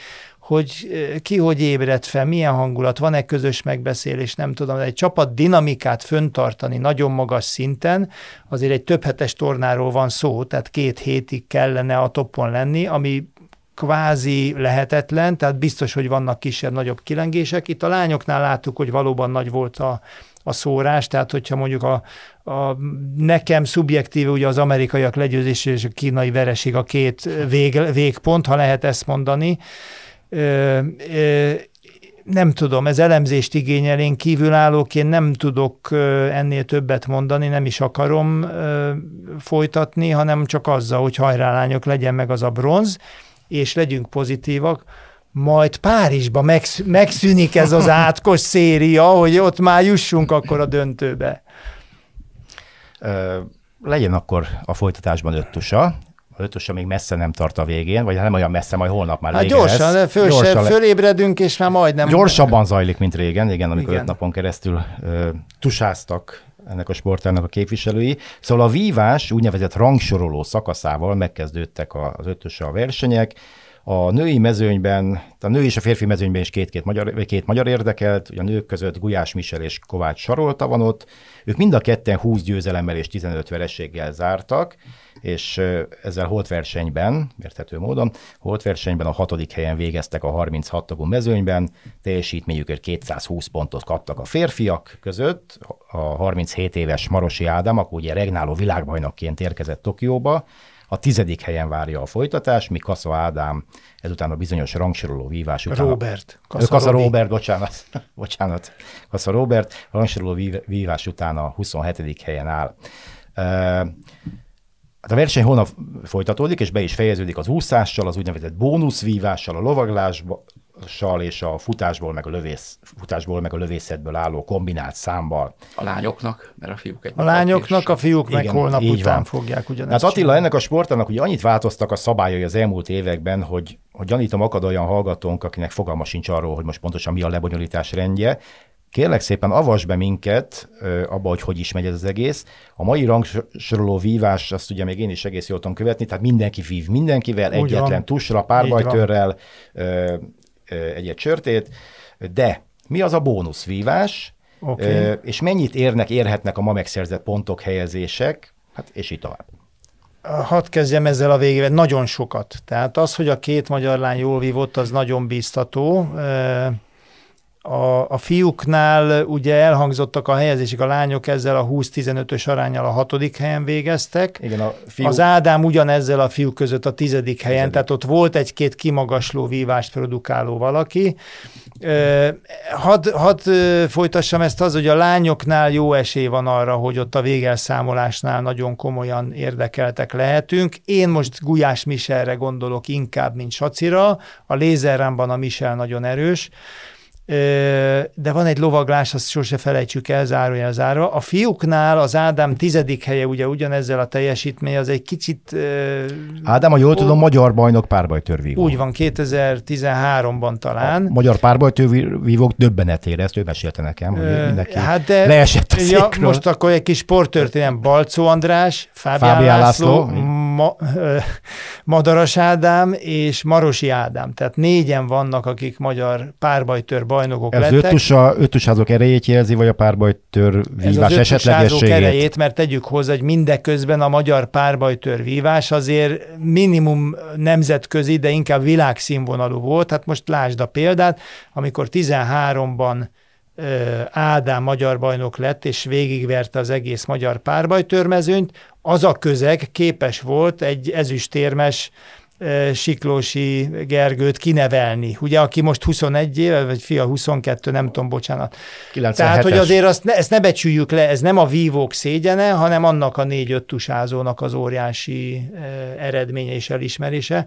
hogy ki hogy ébredt fel, milyen hangulat, van-e közös megbeszélés, nem tudom, de egy csapat dinamikát föntartani nagyon magas szinten, azért egy több hetes tornáról van szó, tehát két hétig kellene a toppon lenni, ami kvázi lehetetlen, tehát biztos, hogy vannak kisebb-nagyobb kilengések. Itt a lányoknál láttuk, hogy valóban nagy volt a, a szórás, tehát hogyha mondjuk a, a nekem szubjektíve ugye az amerikaiak legyőzése és a kínai vereség a két vég, végpont, ha lehet ezt mondani, ö, ö, nem tudom, ez elemzést igényel, én kívülállóként nem tudok ennél többet mondani, nem is akarom folytatni, hanem csak azzal, hogy hajrá lányok, legyen meg az a bronz, és legyünk pozitívak, majd Párizsba megsz- megszűnik ez az átkos széria, hogy ott már jussunk akkor a döntőbe. Legyen akkor a folytatásban öt tusa. A öt tusa még messze nem tart a végén, vagy nem olyan messze, majd holnap már Hát gyorsan, lesz. föl, gyorsan le- fölébredünk, és már majdnem... Gyorsabban zajlik, mint régen, igen, amikor Igen. öt napon keresztül ö, tusáztak ennek a sportának a képviselői. Szóval a vívás úgynevezett rangsoroló szakaszával megkezdődtek az ötöse a versenyek. A női mezőnyben, a női és a férfi mezőnyben is két-két magyar, két magyar érdekelt, ugye a nők között Gulyás Misel és Kovács Sarolta van ott. Ők mind a ketten 20 győzelemmel és 15 vereséggel zártak, és ezzel holtversenyben, érthető módon, holtversenyben a hatodik helyen végeztek a 36 tagú mezőnyben, teljesítményükért 220 pontot kaptak a férfiak között, a 37 éves Marosi Ádám, akkor ugye regnáló világbajnokként érkezett Tokióba, a tizedik helyen várja a folytatás, míg Kassa Ádám ezután a bizonyos rangsoroló vívás után. Robert. Kassa Robi. Robert, bocsánat, bocsánat. Kassa Robert, a rangsoroló vív- vívás után a 27. helyen áll. Hát a verseny holnap folytatódik, és be is fejeződik az úszással, az úgynevezett bónuszvívással, a lovaglással és a futásból meg a, lövész, futásból meg a lövészetből álló kombinált számmal. A lányoknak, mert a fiúk egy A lányoknak, a fiúk meg Igen, holnap így után van. fogják ugyanezt Hát Attila, ennek a sportának ugye annyit változtak a szabályai az elmúlt években, hogy, hogy gyanítom akad olyan hallgatónk, akinek fogalma sincs arról, hogy most pontosan mi a lebonyolítás rendje. Kérlek szépen avasd be minket abba, hogy hogy is megy ez az egész. A mai rangsoroló vívás, azt ugye még én is egész jól tudom követni, tehát mindenki vív mindenkivel, Úgy egyetlen ö, ö, egy-egy csörtét, de mi az a bónuszvívás, Oké. Ö, és mennyit érnek, érhetnek a ma megszerzett pontok, helyezések, hát és így tovább. Hadd kezdjem ezzel a végével. Nagyon sokat. Tehát az, hogy a két magyar lány jól vívott, az nagyon biztató. A, a fiúknál ugye elhangzottak a helyezések, a lányok ezzel a 20-15-ös arányal a hatodik helyen végeztek. Igen, a Fiú... Az Ádám ugyanezzel a fiúk között a tizedik helyen, Tizedik. tehát ott volt egy-két kimagasló vívást produkáló valaki. Hadd had folytassam ezt az, hogy a lányoknál jó esély van arra, hogy ott a végelszámolásnál nagyon komolyan érdekeltek lehetünk. Én most Gulyás Miselre gondolok inkább, mint Sacira. A lézerrámban a Misel nagyon erős. De van egy lovaglás, azt sose felejtsük el, zárójel zárva. A fiúknál az Ádám tizedik helye ugye ugyanezzel a teljesítmény, az egy kicsit... Ádám, ha jól tudom, magyar bajnok párbajtörvívó. Úgy van, 2013-ban talán. A magyar párbajtörvívók döbbenetére, ezt ő mesélte nekem, hogy Ö, mindenki hát de, leesett a ja, most akkor egy kis sporttörténet. Balcó András, Fábián, Fábián László, László. Ma, ö, Madaras Ádám és Marosi Ádám. Tehát négyen vannak, akik magyar párbajtör bajnokok Ez lettek. öttusa, öttusázók erejét jelzi, vagy a párbajtör vívás esetlegességét? erejét, mert tegyük hozzá, hogy mindeközben a magyar párbajtör vívás azért minimum nemzetközi, de inkább világszínvonalú volt. Hát most lásd a példát, amikor 13-ban ö, Ádám magyar bajnok lett, és végigverte az egész magyar párbajtörmezőnyt, az a közeg képes volt egy ezüstérmes Siklósi Gergőt kinevelni. Ugye, aki most 21 éve, vagy fia 22, nem tudom, bocsánat. 97-es. Tehát, hogy azért azt ne, ezt ne becsüljük le, ez nem a vívók szégyene, hanem annak a négy-öt tusázónak az óriási eredménye és elismerése.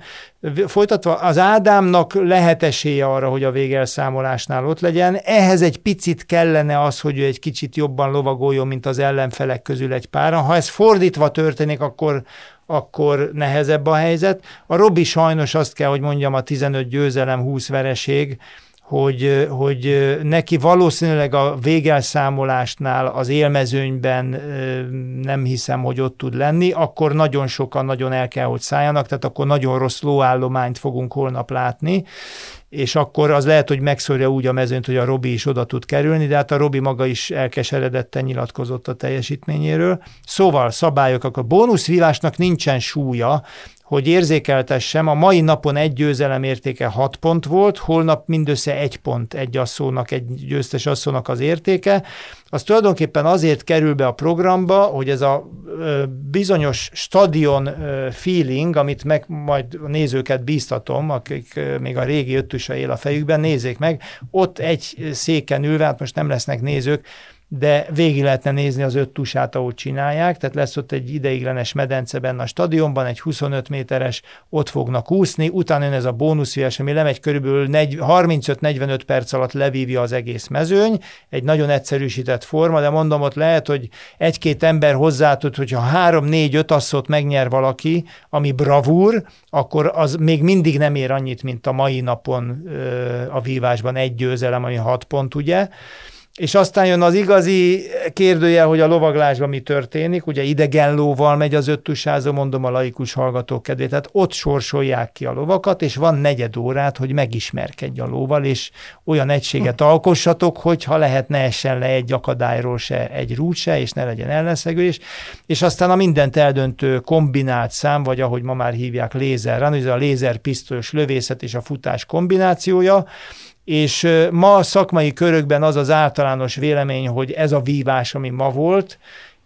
Folytatva, az Ádámnak lehet esélye arra, hogy a végelszámolásnál ott legyen. Ehhez egy picit kellene az, hogy ő egy kicsit jobban lovagoljon, mint az ellenfelek közül egy páran. Ha ez fordítva történik, akkor akkor nehezebb a helyzet. A Robi sajnos azt kell, hogy mondjam, a 15 győzelem, 20 vereség, hogy, hogy neki valószínűleg a végelszámolásnál az élmezőnyben nem hiszem, hogy ott tud lenni, akkor nagyon sokan nagyon el kell, hogy szálljanak, tehát akkor nagyon rossz lóállományt fogunk holnap látni, és akkor az lehet, hogy megszorja úgy a mezőnyt, hogy a Robi is oda tud kerülni, de hát a Robi maga is elkeseredetten nyilatkozott a teljesítményéről. Szóval szabályok, akkor bónuszvívásnak nincsen súlya, hogy érzékeltessem, a mai napon egy győzelem értéke 6 pont volt, holnap mindössze egy pont egy asszónak, egy győztes asszónak az értéke. Az tulajdonképpen azért kerül be a programba, hogy ez a bizonyos stadion feeling, amit meg majd a nézőket bíztatom, akik még a régi öttusa él a fejükben, nézzék meg, ott egy széken ülve, hát most nem lesznek nézők, de végig lehetne nézni az öt tusát, ahogy csinálják, tehát lesz ott egy ideiglenes medence benne a stadionban, egy 25 méteres, ott fognak úszni, utána jön ez a bónuszviás, ami lemegy körülbelül 35-45 perc alatt levívja az egész mezőny, egy nagyon egyszerűsített forma, de mondom, ott lehet, hogy egy-két ember hozzá tud, hogyha három-négy-öt asszot megnyer valaki, ami bravúr, akkor az még mindig nem ér annyit, mint a mai napon a vívásban egy győzelem, ami hat pont, ugye? És aztán jön az igazi kérdője, hogy a lovaglásban mi történik. Ugye idegen lóval megy az öttusázó, mondom a laikus hallgatók kedvét. Tehát ott sorsolják ki a lovakat, és van negyed órát, hogy megismerkedj a lóval, és olyan egységet alkossatok, hogy ha lehet, ne essen le egy akadályról se egy rút se, és ne legyen ellenszegülés. És aztán a mindent eldöntő kombinált szám, vagy ahogy ma már hívják lézer, a lézer pisztolyos lövészet és a futás kombinációja, és ma a szakmai körökben az az általános vélemény, hogy ez a vívás, ami ma volt,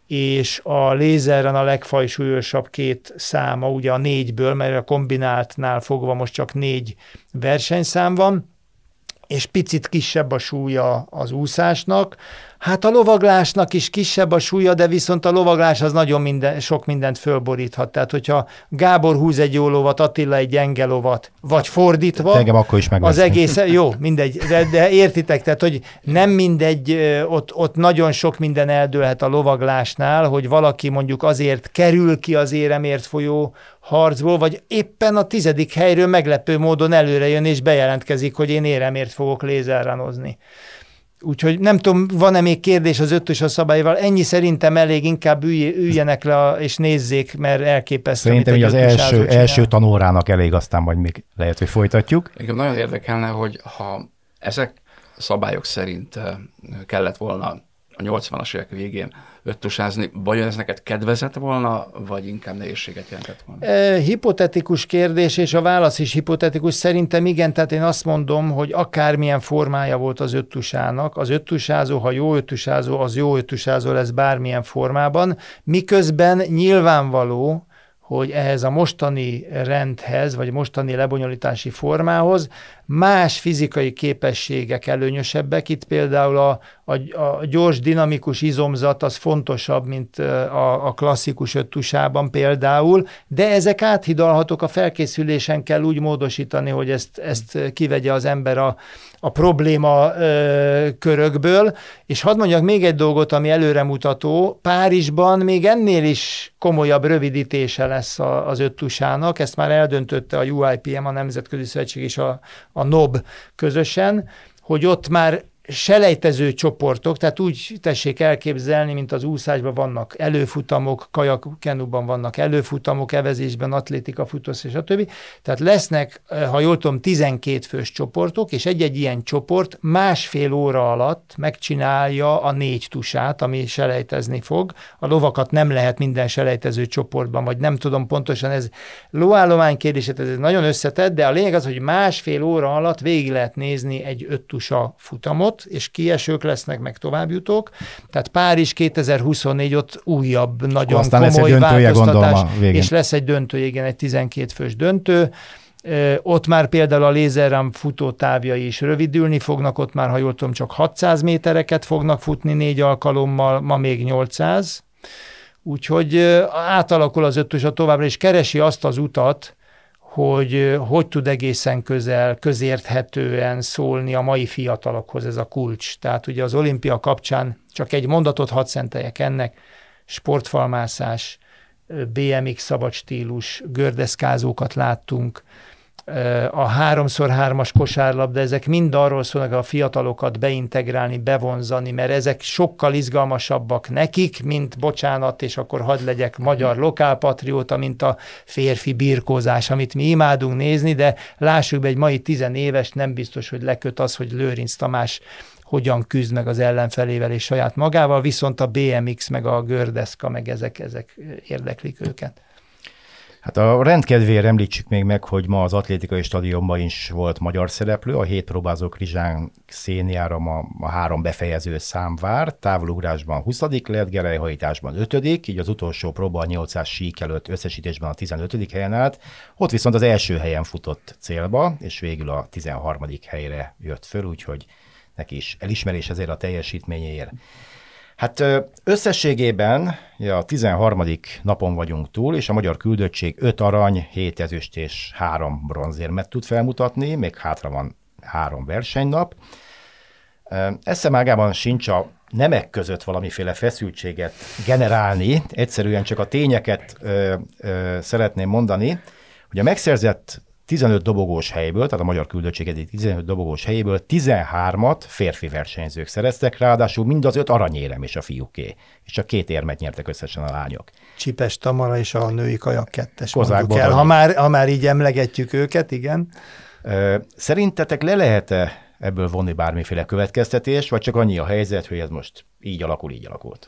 és a lézeren a legfajsúlyosabb két száma, ugye a négyből, mert a kombináltnál fogva most csak négy versenyszám van, és picit kisebb a súlya az úszásnak, Hát a lovaglásnak is kisebb a súlya, de viszont a lovaglás az nagyon minden, sok mindent fölboríthat. Tehát, hogyha Gábor húz egy jó lovat, Attila egy gyenge lovat, vagy fordítva, Engem akkor is az egész, jó, mindegy, de, de értitek, tehát, hogy nem mindegy, ott, ott nagyon sok minden eldőlhet a lovaglásnál, hogy valaki mondjuk azért kerül ki az éremért folyó harcból, vagy éppen a tizedik helyről meglepő módon előre jön és bejelentkezik, hogy én éremért fogok lézerranozni. Úgyhogy nem tudom, van-e még kérdés az ötös a szabályval. Ennyi szerintem elég, inkább ülj, üljenek le és nézzék, mert elképesztő. Szerintem hogy az első, első tanórának elég, aztán majd még lehet, hogy folytatjuk. Engem nagyon érdekelne, hogy ha ezek szabályok szerint kellett volna a 80-as évek végén öttusázni, vajon ez neked kedvezett volna, vagy inkább nehézséget jelentett volna? E, hipotetikus kérdés, és a válasz is hipotetikus. Szerintem igen, tehát én azt mondom, hogy akármilyen formája volt az öttusának, az öttusázó, ha jó öttusázó, az jó öttusázó lesz bármilyen formában, miközben nyilvánvaló, hogy ehhez a mostani rendhez, vagy mostani lebonyolítási formához más fizikai képességek előnyösebbek. Itt például a, a, a gyors, dinamikus izomzat az fontosabb, mint a, a klasszikus öttusában például, de ezek áthidalhatók, a felkészülésen kell úgy módosítani, hogy ezt, ezt kivegye az ember a, a probléma ö, körökből. És hadd mondjak még egy dolgot, ami előremutató. Párizsban még ennél is komolyabb rövidítése lesz a, az öttusának. Ezt már eldöntötte a UIPM, a Nemzetközi Szövetség és a, a NOB közösen, hogy ott már selejtező csoportok, tehát úgy tessék elképzelni, mint az úszásban vannak előfutamok, kajakkenuban vannak előfutamok, evezésben, atlétika, futósz és a többi. Tehát lesznek, ha jól tudom, 12 fős csoportok, és egy-egy ilyen csoport másfél óra alatt megcsinálja a négy tusát, ami selejtezni fog. A lovakat nem lehet minden selejtező csoportban, vagy nem tudom pontosan, ez lóállomány kérdés, ez nagyon összetett, de a lényeg az, hogy másfél óra alatt végig lehet nézni egy öt tusa és kiesők lesznek, meg továbbjutók. Tehát Párizs 2024 ott újabb, nagyon Aztán komoly lesz egy változtatás, és lesz egy döntő, igen, egy 12 fős döntő. Ott már például a lézerrám futótávjai is rövidülni fognak, ott már, ha jól tudom, csak 600 métereket fognak futni négy alkalommal, ma még 800. Úgyhogy átalakul az ötös a továbbra, és keresi azt az utat, hogy hogy tud egészen közel, közérthetően szólni a mai fiatalokhoz ez a kulcs. Tehát ugye az olimpia kapcsán csak egy mondatot hadd szenteljek ennek, sportfalmászás, BMX szabad stílus, gördeszkázókat láttunk, a háromszor hármas kosárlabda, ezek mind arról szólnak, a fiatalokat beintegrálni, bevonzani, mert ezek sokkal izgalmasabbak nekik, mint bocsánat, és akkor hadd legyek magyar lokálpatrióta, mint a férfi birkózás, amit mi imádunk nézni, de lássuk be, egy mai tizenéves nem biztos, hogy leköt az, hogy Lőrinc Tamás hogyan küzd meg az ellenfelével és saját magával, viszont a BMX, meg a gördeszka, meg ezek, ezek érdeklik őket. Hát a rendkedvéért említsük még meg, hogy ma az atlétikai stadionban is volt magyar szereplő, a hét próbázó Krizsán szénjára ma a három befejező szám vár, távolugrásban 20 lett, gerelyhajtásban 5 így az utolsó próba a 800 sík előtt összesítésben a 15. helyen állt, ott viszont az első helyen futott célba, és végül a 13. helyre jött föl, úgyhogy neki is elismerés ezért a teljesítményéért. Hát összességében a 13. napon vagyunk túl, és a magyar küldöttség 5 arany, 7 ezüst és 3 bronzérmet tud felmutatni, még hátra van három versenynap. Eszemágában sincs a nemek között valamiféle feszültséget generálni, egyszerűen csak a tényeket ö, ö, szeretném mondani, hogy a megszerzett 15 dobogós helyből, tehát a magyar küldöttség eddig 15 dobogós helyéből 13-at férfi versenyzők szereztek, ráadásul mind az öt aranyérem és a fiúké, és csak két érmet nyertek összesen a lányok. Csipes Tamara és a női kajak kettes Kozák el. Ha már, ha már így emlegetjük őket, igen. Szerintetek le lehet-e ebből vonni bármiféle következtetés, vagy csak annyi a helyzet, hogy ez most így alakul, így alakult?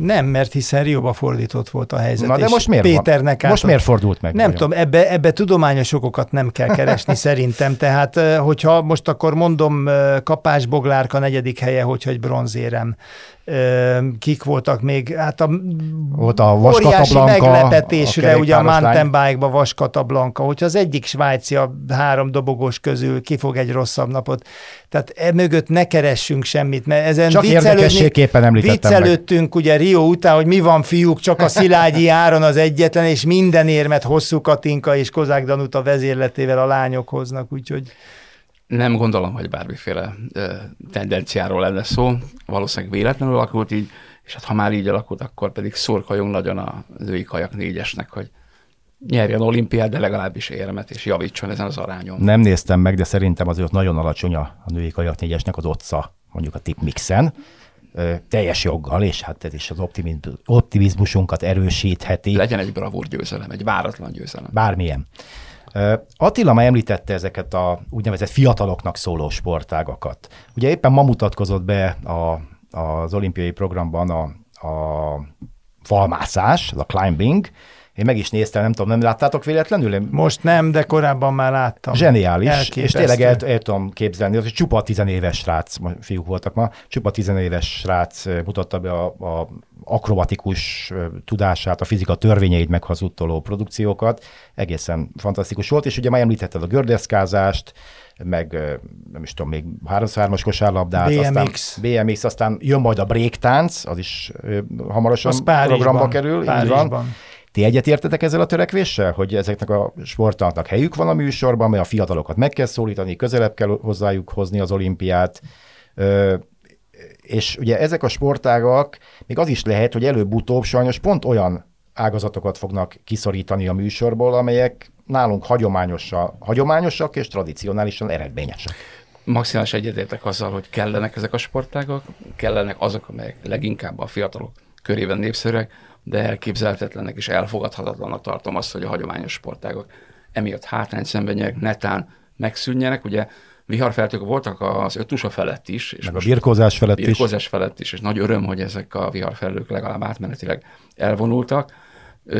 Nem, mert hiszen Rióba fordított volt a helyzet. Na de most miért Péternek van? Most miért fordult meg? Nem nagyon? tudom, ebbe, ebbe tudományos okokat nem kell keresni szerintem. Tehát, hogyha most akkor mondom, Kapás Boglárka negyedik helye, hogyha egy bronzérem kik voltak még, hát a, Ott a óriási meglepetésre, a ugye a mountain bike-ba Vaskatablanka, hogyha az egyik svájci a három dobogós közül kifog egy rosszabb napot, tehát e mögött ne keressünk semmit, mert ezen csak említettem viccelődtünk meg. ugye Rio után, hogy mi van fiúk, csak a Szilágyi áron az egyetlen, és minden érmet hosszú Katinka és Kozák Danuta vezérletével a lányok hoznak, úgyhogy nem gondolom, hogy bármiféle ö, tendenciáról lenne szó. Valószínűleg véletlenül alakult így, és hát ha már így alakult, akkor pedig szurkoljunk nagyon a női kajak négyesnek, hogy nyerjen olimpiát, de legalábbis érmet, és javítson ezen az arányon. Nem néztem meg, de szerintem azért nagyon alacsony a, a női kajak négyesnek az otca, mondjuk a tip mixen. Ö, teljes joggal, és hát ez is az optimizmusunkat erősítheti. Legyen egy bravúr győzelem, egy váratlan győzelem. Bármilyen. Attila már említette ezeket a úgynevezett fiataloknak szóló sportágakat. Ugye éppen ma mutatkozott be a, az olimpiai programban a, a falmászás, a climbing, én meg is néztem, nem tudom, nem láttátok véletlenül? Most nem, de korábban már láttam. Zseniális, Elképesztő. és tényleg el, el tudom képzelni, hogy csupa tizenéves srác, fiúk voltak ma, csupa tizenéves srác mutatta be a, a akrobatikus tudását, a fizika törvényeit meghazudtoló produkciókat. Egészen fantasztikus volt, és ugye már említetted a gördeszkázást, meg nem is tudom, még 303-as kosárlabdát, BMX. aztán BMX, aztán jön majd a breaktánc, az is hamarosan programba kerül. Párizsban. Így van. Ti egyetértetek ezzel a törekvéssel, hogy ezeknek a sportolóknak helyük van a műsorban, mert a fiatalokat meg kell szólítani, közelebb kell hozzájuk hozni az olimpiát, és ugye ezek a sportágak, még az is lehet, hogy előbb-utóbb sajnos pont olyan ágazatokat fognak kiszorítani a műsorból, amelyek nálunk hagyományosak, hagyományosak és tradicionálisan eredményesek. Maximális egyetértek azzal, hogy kellenek ezek a sportágak, kellenek azok, amelyek leginkább a fiatalok körében népszerűek, de elképzelhetetlenek és elfogadhatatlanak tartom azt, hogy a hagyományos sportágok emiatt hátrányt szenvedjenek, netán megszűnjenek. Ugye viharfeltők voltak az ötusa felett is. És Meg a birkózás felett birkózás is. Birkózás felett is, és nagy öröm, hogy ezek a viharfelők legalább átmenetileg elvonultak.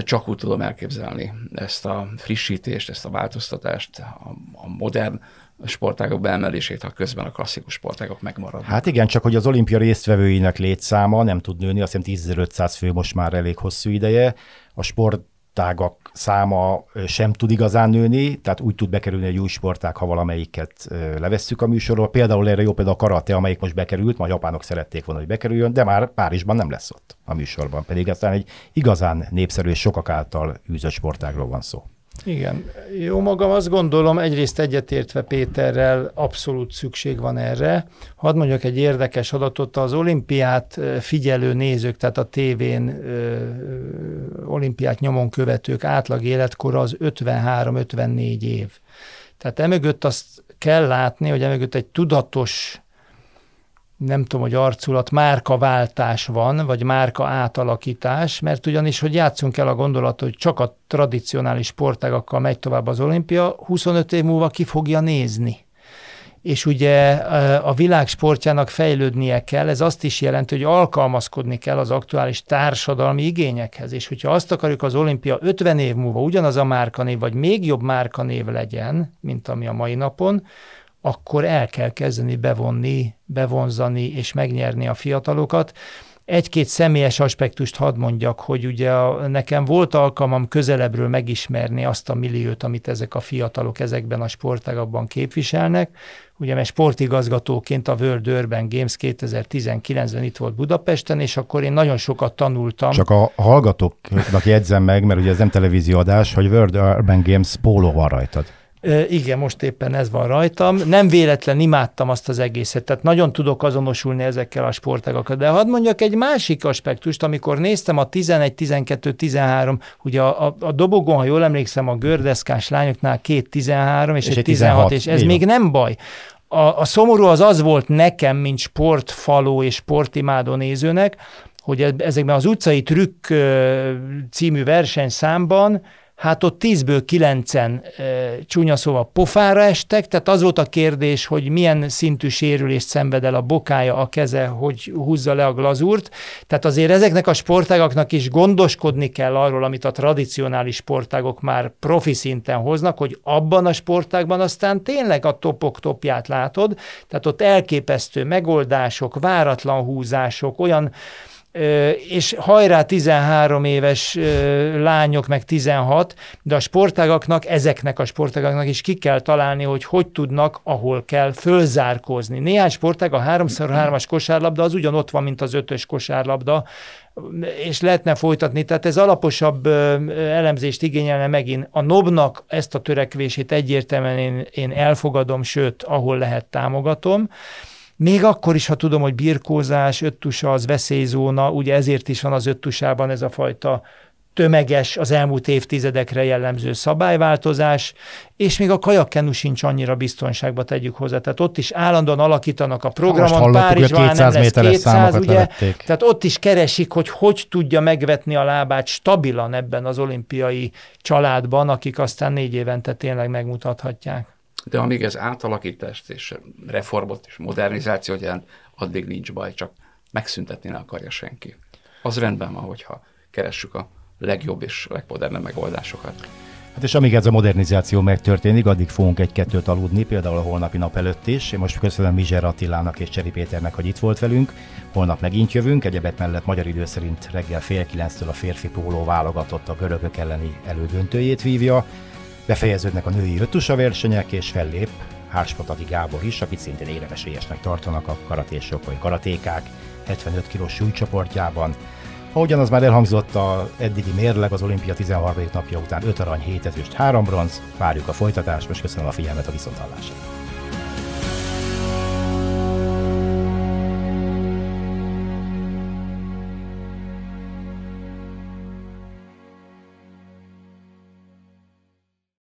Csak úgy tudom elképzelni ezt a frissítést, ezt a változtatást, a, a modern sportágok beemelését, ha közben a klasszikus sportágok megmaradnak. Hát igen, csak hogy az olimpia résztvevőinek létszáma nem tud nőni, azt hiszem 10.500 fő most már elég hosszú ideje. A sport sportágak száma sem tud igazán nőni, tehát úgy tud bekerülni egy új sportág, ha valamelyiket levesszük a műsorról. Például erre jó például a karate, amelyik most bekerült, ma a japánok szerették volna, hogy bekerüljön, de már Párizsban nem lesz ott a műsorban, pedig aztán egy igazán népszerű és sokak által űzött sportágról van szó. Igen. Jó magam azt gondolom, egyrészt egyetértve Péterrel abszolút szükség van erre. Hadd mondjak egy érdekes adatot, az olimpiát figyelő nézők, tehát a tévén olimpiát nyomon követők átlag életkora az 53-54 év. Tehát emögött azt kell látni, hogy emögött egy tudatos nem tudom, hogy arculat, márkaváltás van, vagy márka átalakítás, mert ugyanis, hogy játszunk el a gondolat, hogy csak a tradicionális sportágakkal megy tovább az olimpia, 25 év múlva ki fogja nézni. És ugye a világ sportjának fejlődnie kell, ez azt is jelenti, hogy alkalmazkodni kell az aktuális társadalmi igényekhez, és hogyha azt akarjuk az olimpia 50 év múlva ugyanaz a márkanév, vagy még jobb márkanév legyen, mint ami a mai napon, akkor el kell kezdeni bevonni, bevonzani és megnyerni a fiatalokat. egy-két személyes aspektust hadd mondjak, hogy ugye a, nekem volt alkalmam közelebbről megismerni azt a milliót, amit ezek a fiatalok ezekben a sportágakban képviselnek. Ugye mert sportigazgatóként a World Urban Games 2019-ben itt volt Budapesten, és akkor én nagyon sokat tanultam. Csak a hallgatóknak jegyzem meg, mert ugye ez nem televízióadás, hogy World Urban Games póló van rajtad. Igen, most éppen ez van rajtam. Nem véletlen imádtam azt az egészet, tehát nagyon tudok azonosulni ezekkel a sportágokkal. De hadd mondjak egy másik aspektust, amikor néztem a 11, 12, 13, ugye a, a, a dobogon, ha jól emlékszem, a gördeszkás lányoknál két 13 és, és egy 16, 16 és ez még nem baj. A, a szomorú az az volt nekem, mint sportfaló és sportimádó nézőnek, hogy ezekben az utcai trükk című versenyszámban hát ott tízből kilencen e, csúnya szóval pofára estek, tehát az volt a kérdés, hogy milyen szintű sérülést szenved el a bokája, a keze, hogy húzza le a glazúrt. Tehát azért ezeknek a sportágaknak is gondoskodni kell arról, amit a tradicionális sportágok már profi szinten hoznak, hogy abban a sportágban aztán tényleg a topok topját látod, tehát ott elképesztő megoldások, váratlan húzások, olyan és hajrá 13 éves lányok, meg 16, de a sportágaknak, ezeknek a sportágaknak is ki kell találni, hogy hogy tudnak, ahol kell, fölzárkózni. Néhány sportág, a 3x3-as kosárlabda az ugyanott van, mint az ötös kosárlabda, és lehetne folytatni, tehát ez alaposabb elemzést igényelne megint. A NOB-nak ezt a törekvését egyértelműen én, én elfogadom, sőt, ahol lehet támogatom, még akkor is, ha tudom, hogy birkózás, öttusa az veszélyzóna, ugye ezért is van az öttusában ez a fajta tömeges, az elmúlt évtizedekre jellemző szabályváltozás, és még a kajakkenu sincs annyira biztonságba tegyük hozzá. Tehát ott is állandóan alakítanak a programon, Párizsban nem lesz 200, ugye? Levették. Tehát ott is keresik, hogy hogy tudja megvetni a lábát stabilan ebben az olimpiai családban, akik aztán négy évente tényleg megmutathatják de amíg ez átalakítást és reformot és modernizációt jelent, addig nincs baj, csak megszüntetni ne akarja senki. Az rendben van, hogyha keressük a legjobb és legmodernebb megoldásokat. Hát és amíg ez a modernizáció megtörténik, addig fogunk egy-kettőt aludni, például a holnapi nap előtt is. Én most köszönöm Mizser Attilának és Cseri Péternek, hogy itt volt velünk. Holnap megint jövünk, egyebek mellett magyar idő szerint reggel fél kilenctől a férfi póló válogatott a görögök elleni elődöntőjét vívja. Befejeződnek a női ötusa versenyek, és fellép Hárspataki Gábor is, akit szintén éremesélyesnek tartanak a karatésok vagy karatékák 75 kg súlycsoportjában. Ahogyan az már elhangzott, a eddigi mérleg az olimpia 13. napja után 5 arany, 7 ezüst, 3 bronz. Várjuk a folytatást, most köszönöm a figyelmet a viszonthallásra.